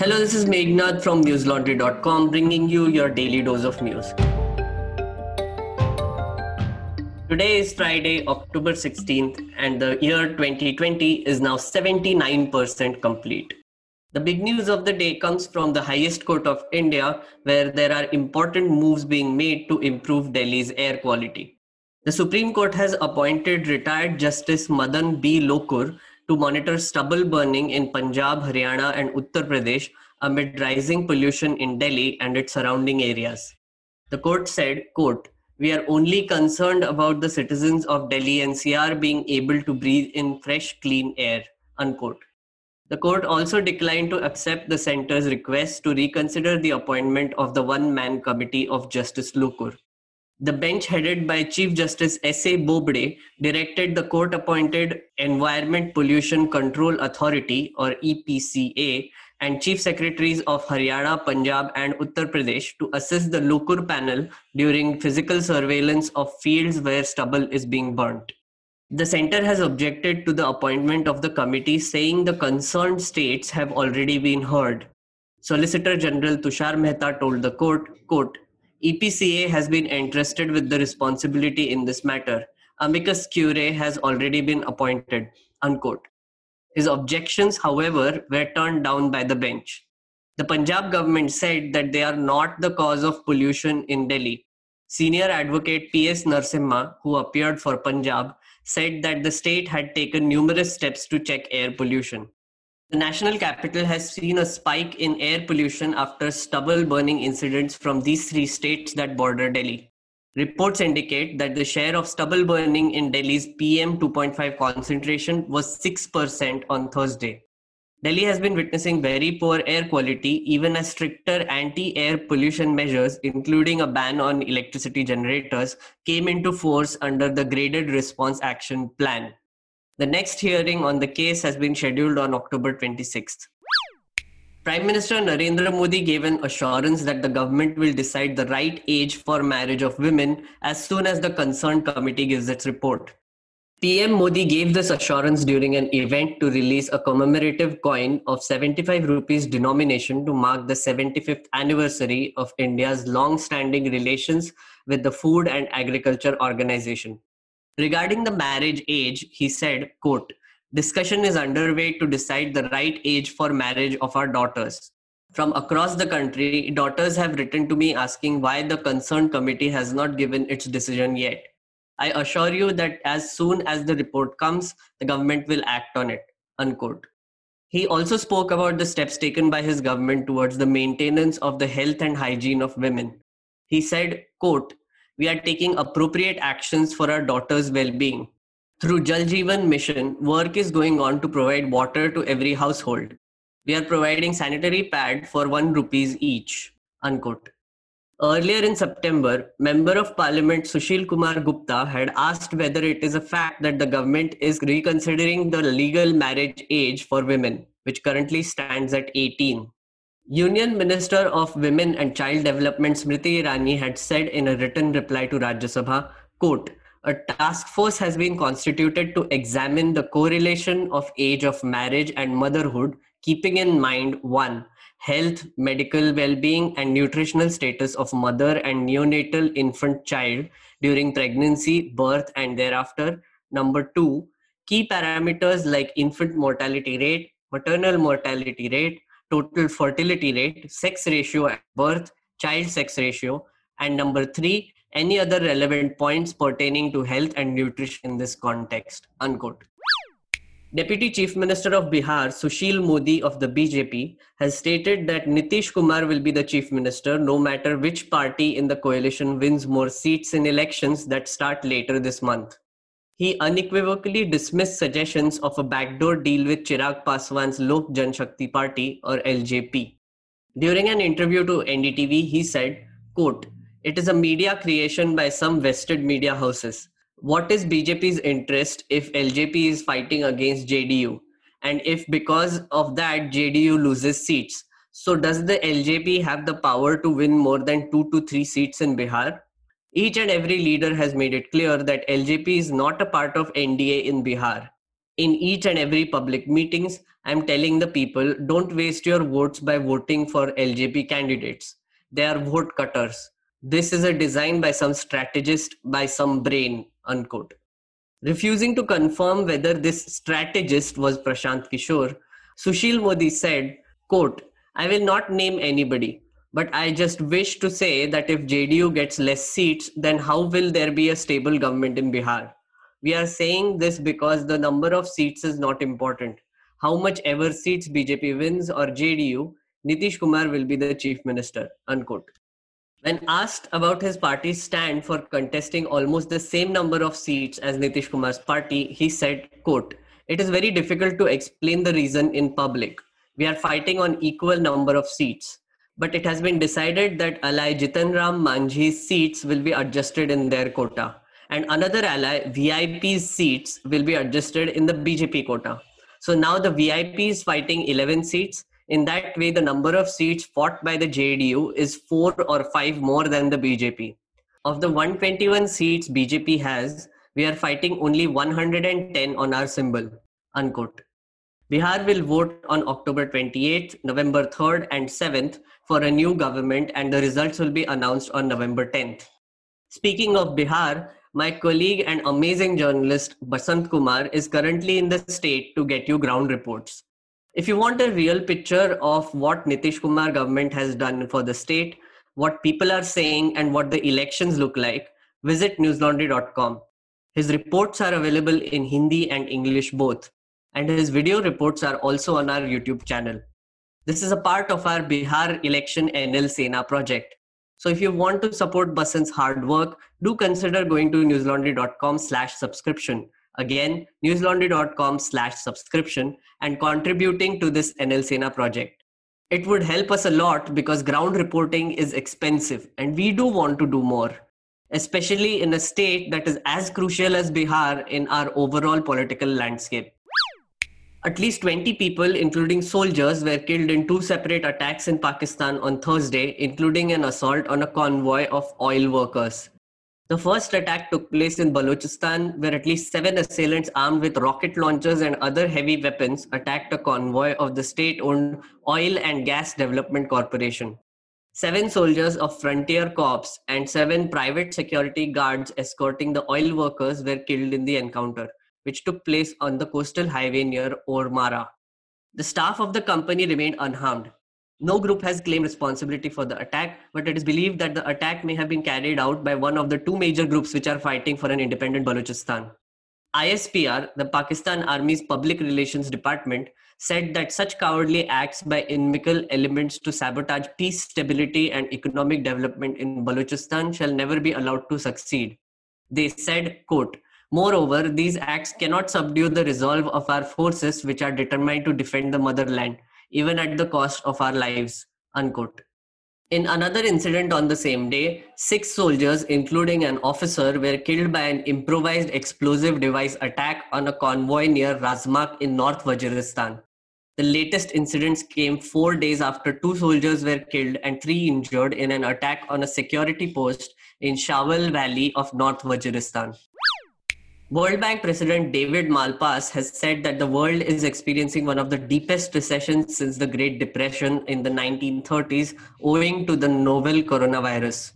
Hello, this is Meghnad from newslaundry.com bringing you your daily dose of news. Today is Friday, October 16th, and the year 2020 is now 79% complete. The big news of the day comes from the highest court of India, where there are important moves being made to improve Delhi's air quality. The Supreme Court has appointed retired Justice Madan B. Lokur to monitor stubble burning in Punjab, Haryana, and Uttar Pradesh amid rising pollution in Delhi and its surrounding areas. The court said, quote, we are only concerned about the citizens of Delhi NCR being able to breathe in fresh, clean air. Unquote. The court also declined to accept the center's request to reconsider the appointment of the one man committee of Justice Lokur. The bench headed by Chief Justice S.A. Bobde directed the court appointed Environment Pollution Control Authority or EPCA and chief secretaries of Haryana, Punjab, and Uttar Pradesh to assist the Lokur panel during physical surveillance of fields where stubble is being burnt. The center has objected to the appointment of the committee, saying the concerned states have already been heard. Solicitor General Tushar Mehta told the court, quote, EPCA has been entrusted with the responsibility in this matter. Amicus curiae has already been appointed, unquote. His objections, however, were turned down by the bench. The Punjab government said that they are not the cause of pollution in Delhi. Senior advocate P.S. Narasimha, who appeared for Punjab, said that the state had taken numerous steps to check air pollution. The national capital has seen a spike in air pollution after stubble burning incidents from these three states that border Delhi. Reports indicate that the share of stubble burning in Delhi's PM 2.5 concentration was 6% on Thursday. Delhi has been witnessing very poor air quality, even as stricter anti air pollution measures, including a ban on electricity generators, came into force under the Graded Response Action Plan. The next hearing on the case has been scheduled on October 26th. Prime Minister Narendra Modi gave an assurance that the government will decide the right age for marriage of women as soon as the concerned committee gives its report. PM Modi gave this assurance during an event to release a commemorative coin of 75 rupees denomination to mark the 75th anniversary of India's long standing relations with the Food and Agriculture Organization. Regarding the marriage age, he said, quote, discussion is underway to decide the right age for marriage of our daughters. From across the country, daughters have written to me asking why the concerned committee has not given its decision yet. I assure you that as soon as the report comes, the government will act on it. Unquote. He also spoke about the steps taken by his government towards the maintenance of the health and hygiene of women. He said, quote, we are taking appropriate actions for our daughters' well-being. Through Jal Jeevan mission, work is going on to provide water to every household. We are providing sanitary pad for 1 rupees each. Unquote. Earlier in September, Member of Parliament Sushil Kumar Gupta had asked whether it is a fact that the government is reconsidering the legal marriage age for women, which currently stands at 18. Union Minister of Women and Child Development Smriti Irani had said in a written reply to Rajya Sabha, quote, a task force has been constituted to examine the correlation of age of marriage and motherhood, keeping in mind one, health, medical well being, and nutritional status of mother and neonatal infant child during pregnancy, birth, and thereafter. Number two, key parameters like infant mortality rate, maternal mortality rate, total fertility rate, sex ratio at birth, child sex ratio, and number three, any other relevant points pertaining to health and nutrition in this context. Unquote. Deputy Chief Minister of Bihar, Sushil Modi of the BJP, has stated that Nitish Kumar will be the Chief Minister no matter which party in the coalition wins more seats in elections that start later this month. He unequivocally dismissed suggestions of a backdoor deal with Chirag Paswan's Lok Janshakti Party or LJP. During an interview to NDTV, he said, quote, it is a media creation by some vested media houses. What is BJP's interest if LJP is fighting against JDU? And if because of that JDU loses seats? So does the LJP have the power to win more than two to three seats in Bihar? Each and every leader has made it clear that LJP is not a part of NDA in Bihar. In each and every public meetings, I'm telling the people don't waste your votes by voting for LJP candidates. They are vote cutters. This is a design by some strategist, by some brain, unquote. Refusing to confirm whether this strategist was Prashant Kishor, Sushil Modi said, quote, I will not name anybody, but I just wish to say that if JDU gets less seats, then how will there be a stable government in Bihar? We are saying this because the number of seats is not important. How much ever seats BJP wins or JDU, Nitish Kumar will be the chief minister. Unquote. When asked about his party's stand for contesting almost the same number of seats as Nitish Kumar's party, he said, quote, It is very difficult to explain the reason in public. We are fighting on equal number of seats. But it has been decided that ally Jitan Ram Manjhi's seats will be adjusted in their quota. And another ally, VIP's seats, will be adjusted in the BJP quota. So now the VIP is fighting 11 seats in that way, the number of seats fought by the JDU is four or five more than the BJP. Of the 121 seats BJP has, we are fighting only 110 on our symbol. Unquote. Bihar will vote on October 28th, November 3rd, and 7th for a new government, and the results will be announced on November 10th. Speaking of Bihar, my colleague and amazing journalist Basant Kumar is currently in the state to get you ground reports. If you want a real picture of what Nitish Kumar government has done for the state, what people are saying and what the elections look like, visit newslaundry.com. His reports are available in Hindi and English both, and his video reports are also on our YouTube channel. This is a part of our Bihar election NL Sena project. So if you want to support Basant's hard work, do consider going to newslaundry.com slash subscription Again, newslaundry.com slash subscription and contributing to this NL Sena project. It would help us a lot because ground reporting is expensive and we do want to do more, especially in a state that is as crucial as Bihar in our overall political landscape. At least 20 people, including soldiers, were killed in two separate attacks in Pakistan on Thursday, including an assault on a convoy of oil workers. The first attack took place in Balochistan, where at least seven assailants armed with rocket launchers and other heavy weapons attacked a convoy of the state owned Oil and Gas Development Corporation. Seven soldiers of Frontier Corps and seven private security guards escorting the oil workers were killed in the encounter, which took place on the coastal highway near Ormara. The staff of the company remained unharmed. No group has claimed responsibility for the attack, but it is believed that the attack may have been carried out by one of the two major groups which are fighting for an independent Balochistan. ISPR, the Pakistan Army's public relations department, said that such cowardly acts by inimical elements to sabotage peace, stability, and economic development in Balochistan shall never be allowed to succeed. They said, quote, Moreover, these acts cannot subdue the resolve of our forces which are determined to defend the motherland even at the cost of our lives. Unquote. In another incident on the same day, six soldiers, including an officer, were killed by an improvised explosive device attack on a convoy near Razmak in North Waziristan. The latest incidents came four days after two soldiers were killed and three injured in an attack on a security post in Shawal Valley of North Waziristan. World Bank President David Malpass has said that the world is experiencing one of the deepest recessions since the Great Depression in the 1930s, owing to the novel coronavirus.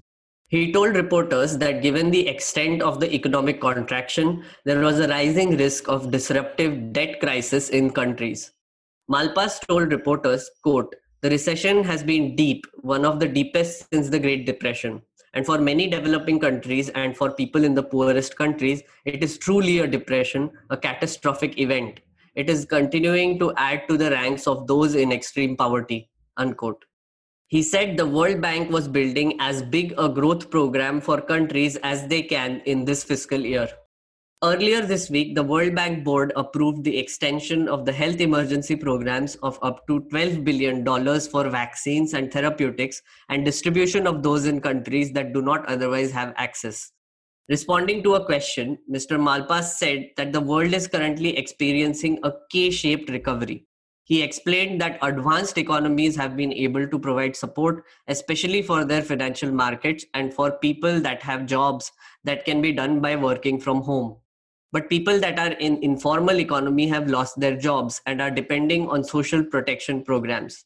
He told reporters that given the extent of the economic contraction, there was a rising risk of disruptive debt crisis in countries. Malpass told reporters, quote, the recession has been deep, one of the deepest since the Great Depression. And for many developing countries and for people in the poorest countries, it is truly a depression, a catastrophic event. It is continuing to add to the ranks of those in extreme poverty. Unquote. He said the World Bank was building as big a growth program for countries as they can in this fiscal year. Earlier this week, the World Bank Board approved the extension of the health emergency programs of up to $12 billion for vaccines and therapeutics and distribution of those in countries that do not otherwise have access. Responding to a question, Mr. Malpass said that the world is currently experiencing a K shaped recovery. He explained that advanced economies have been able to provide support, especially for their financial markets and for people that have jobs that can be done by working from home. But people that are in informal economy have lost their jobs and are depending on social protection programs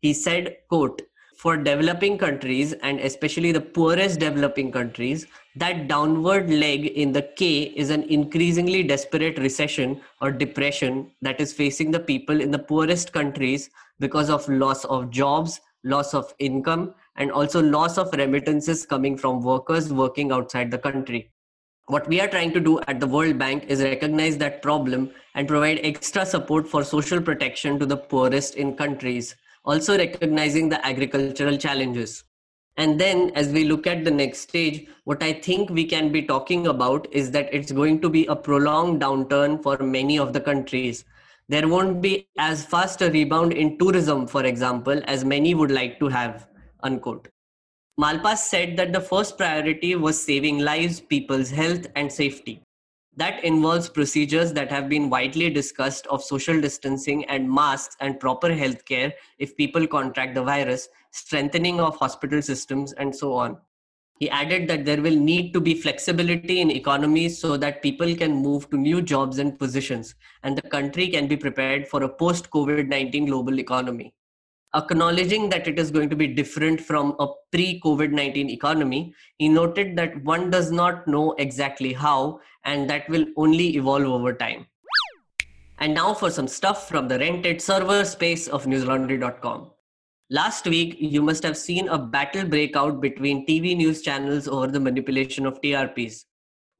he said quote for developing countries and especially the poorest developing countries, that downward leg in the K is an increasingly desperate recession or depression that is facing the people in the poorest countries because of loss of jobs, loss of income, and also loss of remittances coming from workers working outside the country. What we are trying to do at the World Bank is recognize that problem and provide extra support for social protection to the poorest in countries also recognizing the agricultural challenges. And then, as we look at the next stage, what I think we can be talking about is that it's going to be a prolonged downturn for many of the countries. There won't be as fast a rebound in tourism, for example, as many would like to have. Unquote. Malpass said that the first priority was saving lives, people's health, and safety. That involves procedures that have been widely discussed of social distancing and masks and proper healthcare if people contract the virus, strengthening of hospital systems, and so on. He added that there will need to be flexibility in economies so that people can move to new jobs and positions, and the country can be prepared for a post COVID 19 global economy acknowledging that it is going to be different from a pre COVID 19 economy, he noted that one does not know exactly how and that will only evolve over time. And now for some stuff from the rented server space of newslaundry.com. Last week, you must have seen a battle break out between TV news channels over the manipulation of TRPs.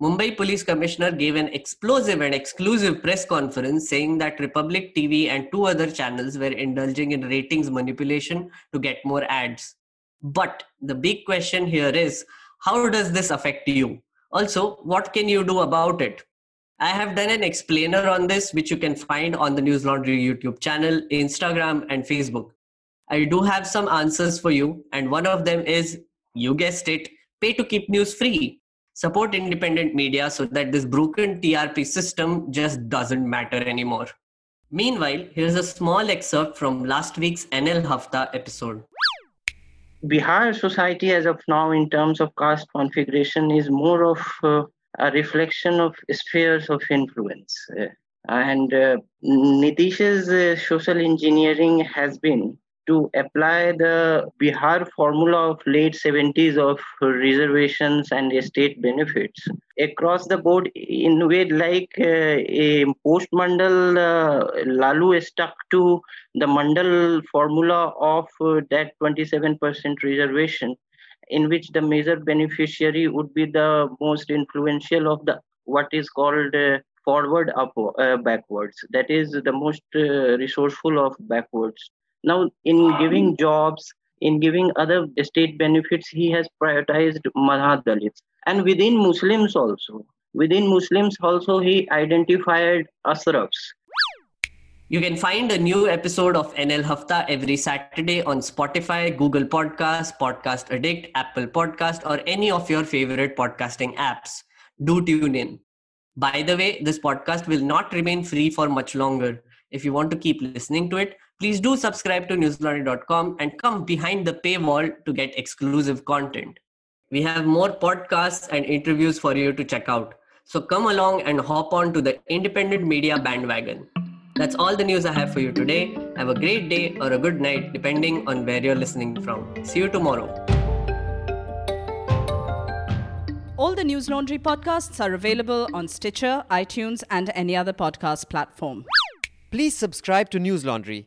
Mumbai Police Commissioner gave an explosive and exclusive press conference saying that Republic TV and two other channels were indulging in ratings manipulation to get more ads. But the big question here is how does this affect you? Also, what can you do about it? I have done an explainer on this, which you can find on the News Laundry YouTube channel, Instagram, and Facebook. I do have some answers for you, and one of them is you guessed it pay to keep news free support independent media so that this broken TRP system just doesn't matter anymore. Meanwhile, here's a small excerpt from last week's NL Hafta episode. Bihar society, as of now, in terms of caste configuration, is more of uh, a reflection of spheres of influence. Uh, and uh, Nitish's uh, social engineering has been to apply the Bihar formula of late 70s of reservations and state benefits. Across the board in a way like uh, a post mandal uh, Lalu stuck to the mandal formula of uh, that 27% reservation in which the major beneficiary would be the most influential of the what is called uh, forward up uh, backwards. That is the most uh, resourceful of backwards now, in um, giving jobs, in giving other state benefits, he has prioritized Mahadalits. And within Muslims also, within Muslims also, he identified Asrafs. You can find a new episode of NL Hafta every Saturday on Spotify, Google Podcast, Podcast Addict, Apple Podcast, or any of your favorite podcasting apps. Do tune in. By the way, this podcast will not remain free for much longer. If you want to keep listening to it, please do subscribe to newslaundry.com and come behind the paywall to get exclusive content. We have more podcasts and interviews for you to check out. So come along and hop on to the independent media bandwagon. That's all the news I have for you today. Have a great day or a good night, depending on where you're listening from. See you tomorrow. All the News Laundry podcasts are available on Stitcher, iTunes, and any other podcast platform. Please subscribe to News Laundry